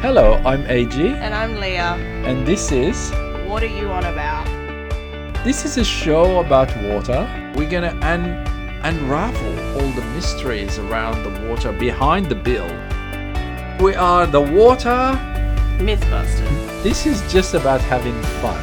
Hello, I'm AG, And I'm Leah. and this is What are you on about? this is a show about water. We're gonna un- unravel all the mysteries around the water behind the bill. We are the water. Mythbusters. This is just about having fun.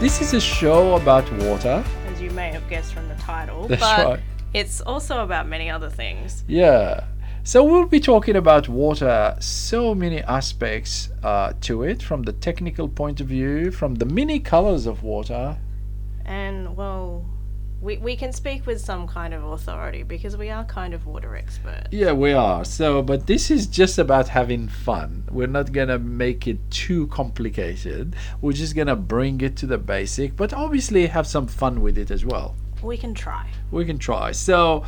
This is a show about water. As you may have guessed from the title. That's but right. It's also about many other things. Yeah. So we'll be talking about water, so many aspects uh, to it from the technical point of view, from the many colors of water. And well we, we can speak with some kind of authority because we are kind of water experts. Yeah, we are. So, but this is just about having fun. We're not gonna make it too complicated. We're just gonna bring it to the basic, but obviously have some fun with it as well. We can try. We can try. So,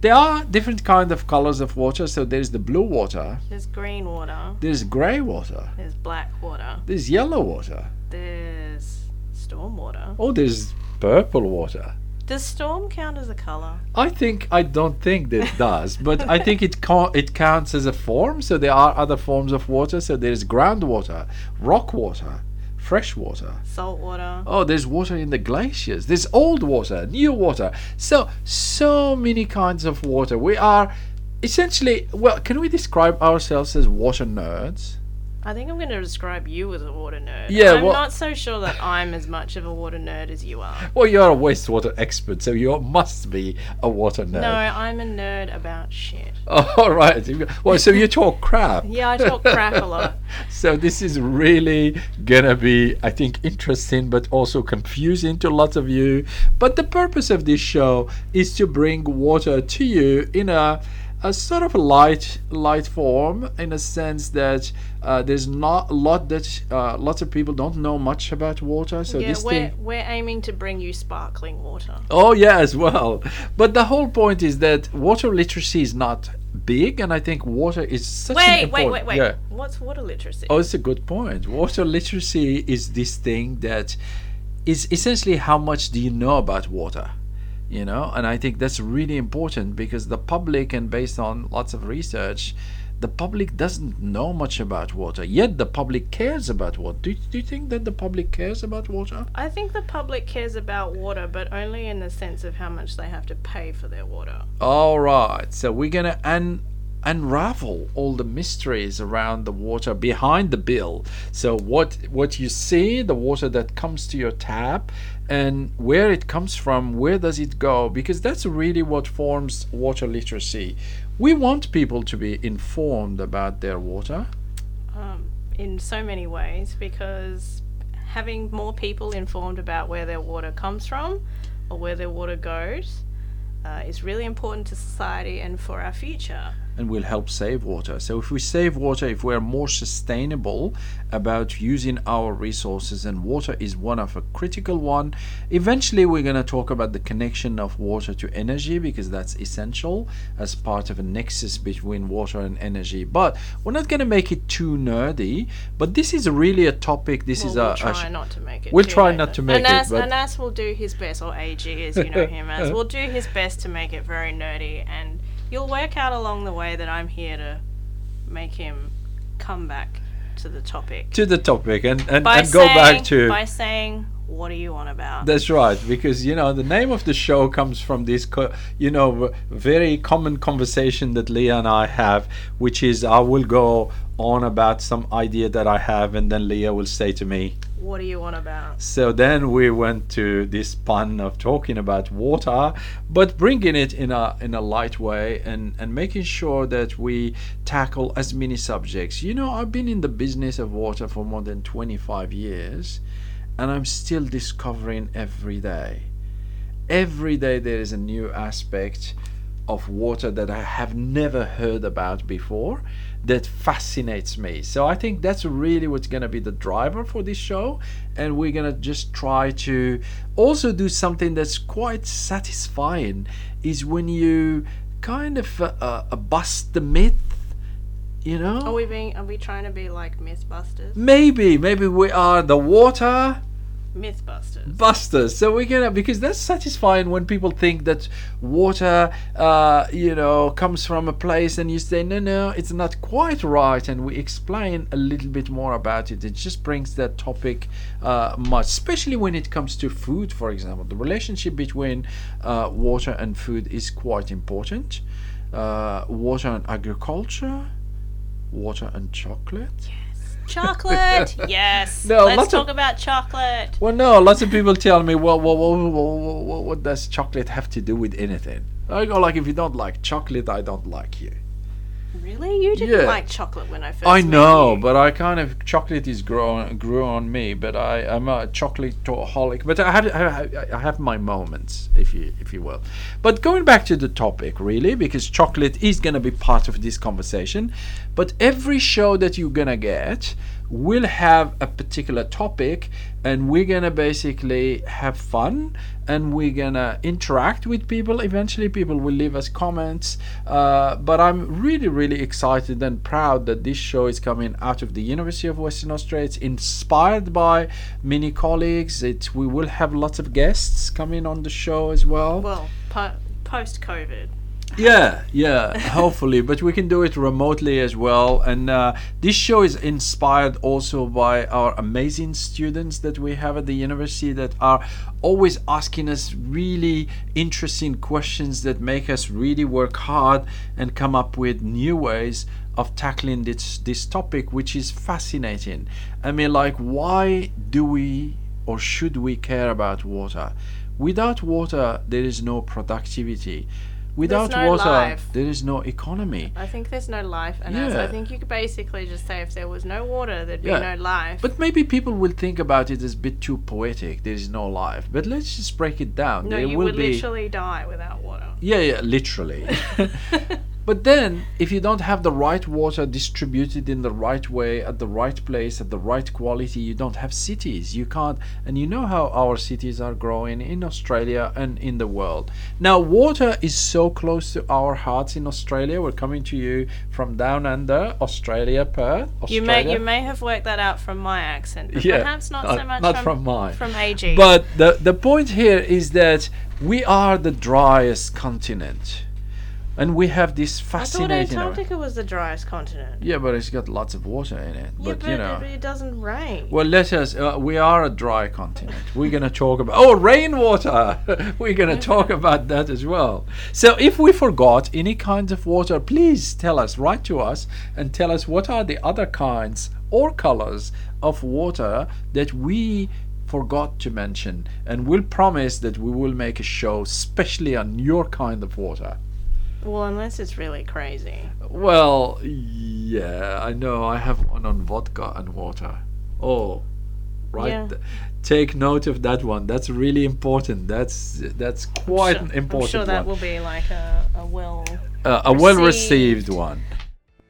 there are different kind of colors of water. So there's the blue water, There's green water, there's gray water, there's black water, there's yellow water. there's storm water. Oh, there's purple water. Does storm count as a colour? I think I don't think that it does, but I think it co- it counts as a form. So there are other forms of water. So there's groundwater, rock water, fresh water. Salt water. Oh, there's water in the glaciers. There's old water, new water. So so many kinds of water. We are essentially well. Can we describe ourselves as water nerds? I think I'm going to describe you as a water nerd. Yeah, I'm well- not so sure that I'm as much of a water nerd as you are. Well, you're a wastewater expert, so you must be a water nerd. No, I'm a nerd about shit. All right. Well, so you talk crap. Yeah, I talk crap a lot. So this is really gonna be, I think, interesting, but also confusing to lots of you. But the purpose of this show is to bring water to you in a, a sort of light, light form, in a sense that uh, there's not a lot that uh, lots of people don't know much about water. So yeah, this we're, thing. we're aiming to bring you sparkling water. Oh yeah, as well. But the whole point is that water literacy is not big, and I think water is such an Wait, important. wait, wait, wait. Yeah. What's water literacy? Oh, it's a good point. Water literacy is this thing that is essentially how much do you know about water? You know, and I think that's really important because the public, and based on lots of research, the public doesn't know much about water. Yet the public cares about water. Do, do you think that the public cares about water? I think the public cares about water, but only in the sense of how much they have to pay for their water. All right. So we're gonna un- unravel all the mysteries around the water behind the bill. So what what you see, the water that comes to your tap, and where it comes from, where does it go? Because that's really what forms water literacy. We want people to be informed about their water. Um, in so many ways, because having more people informed about where their water comes from or where their water goes uh, is really important to society and for our future. And will help save water. So if we save water, if we're more sustainable about using our resources, and water is one of a critical one, eventually we're going to talk about the connection of water to energy because that's essential as part of a nexus between water and energy. But we're not going to make it too nerdy. But this is really a topic. This Well, is we'll a, a try sh- not to make it. we'll too try not to make it, Anas, but- Anas will do his best, or AG as you know him as, will do his best to make it very nerdy, and you'll work out along the way that I'm here to make him come back to the topic. to the topic and, and, By and go back to by saying, what are you on about? That's right, because you know the name of the show comes from this, co- you know, very common conversation that Leah and I have, which is I will go on about some idea that I have, and then Leah will say to me. what are you on about? So then we went to this pun of talking about water, but bringing it in a in a light way and and making sure that we tackle as many subjects. You know, I've been in the business of water for more than 25 years, and I'm still discovering every day. Every day there is a new aspect of water that I have never heard about before that fascinates me. So I think that's really what's going to be the driver for this show. And we're going to just try to also do something that's quite satisfying is when you kind of uh, uh, bust the myth, you know? Are we being? Are we trying to be like MythBusters? Maybe, maybe we are the water Mythbusters. busters. So we're gonna because that's satisfying when people think that water, uh, you know, comes from a place, and you say no, no, it's not quite right, and we explain a little bit more about it. It just brings that topic uh, much, especially when it comes to food, for example. The relationship between uh, water and food is quite important. Uh, water and agriculture, water and chocolate. Chocolate. yes. No, Let's lots of- talk about chocolate. Well, no, lots of people tell me, well, well, well, well, well, what does chocolate have to do with anything? I go like, if you don't like chocolate, I don't like you. Really? You didn't Yeah. like chocolate when I first I met know, you. but I kind of chocolate is grown grew on me, but I am a chocolate-holic. But I have I have, I have my moments, if you if you will. But going back to the topic, really, because chocolate is gonna be part of this conversation. But every show that you're gonna get will have a particular topic, and we're gonna basically have fun, and we're gonna interact with people. Eventually, people will leave us comments. Uh, but I'm really, really excited and proud that this show is coming out of the University of Western Australia. It's inspired by many colleagues. We will have lots of guests coming on the show as well. Well, po- post COVID. Yeah, yeah, hopefully, but we can do it remotely as well. And uh, this show is inspired also by our amazing students that we have at the university that are always asking us really interesting questions that make us really work hard and come up with new ways of tackling this this topic, which is fascinating. I mean, like, why do we or should we care about water? Without water, there is no productivity. Without no water, life. there is no economy. I think there's no life, and as Yeah. I think you could basically just say if there was no water, there'd be Yeah. no life. But maybe people will think about it as a bit too poetic. There is no life. But let's just break it down. no, there you will would be. literally die without water. Yeah, yeah, literally. but then, if you don't have the right water distributed in the right way, at the right place, at the right quality, you don't have cities. You can't. And you know how our cities are growing in Australia and in the world. Now, water is so close to our hearts in Australia. We're coming to you from down under, Australia, Perth. You may you may have worked that out from my accent, but Yeah, perhaps not not- so much not from, from mine. From AG. But the the point here is that we are the driest continent, and we have this fascinating. I thought. Antarctica was the driest continent. yeah, but it's got lots of water in it. Yeah, but you know. it, it doesn't rain. Well, let us. Uh, we are a dry continent. We're going to talk about. Oh, rainwater! We're going to talk about that as well. So, if we forgot any kinds of water, please tell us, write to us, and tell us what are the other kinds or colors of water that we forgot to mention. And we'll promise that we will make a show specially on your kind of water. Well, unless it's really crazy. Well, yeah, I know. I have one on vodka and water. Oh, right. Yeah. Take note of that one. That's really important. That's that's quite Sure- an important I'm sure that one. will be like a, a well. uh, a well received one.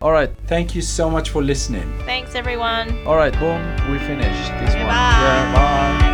All right. Thank you so much for listening. Thanks, everyone. All right. Boom. We finished this Okay, one. bye. Yeah. Bye.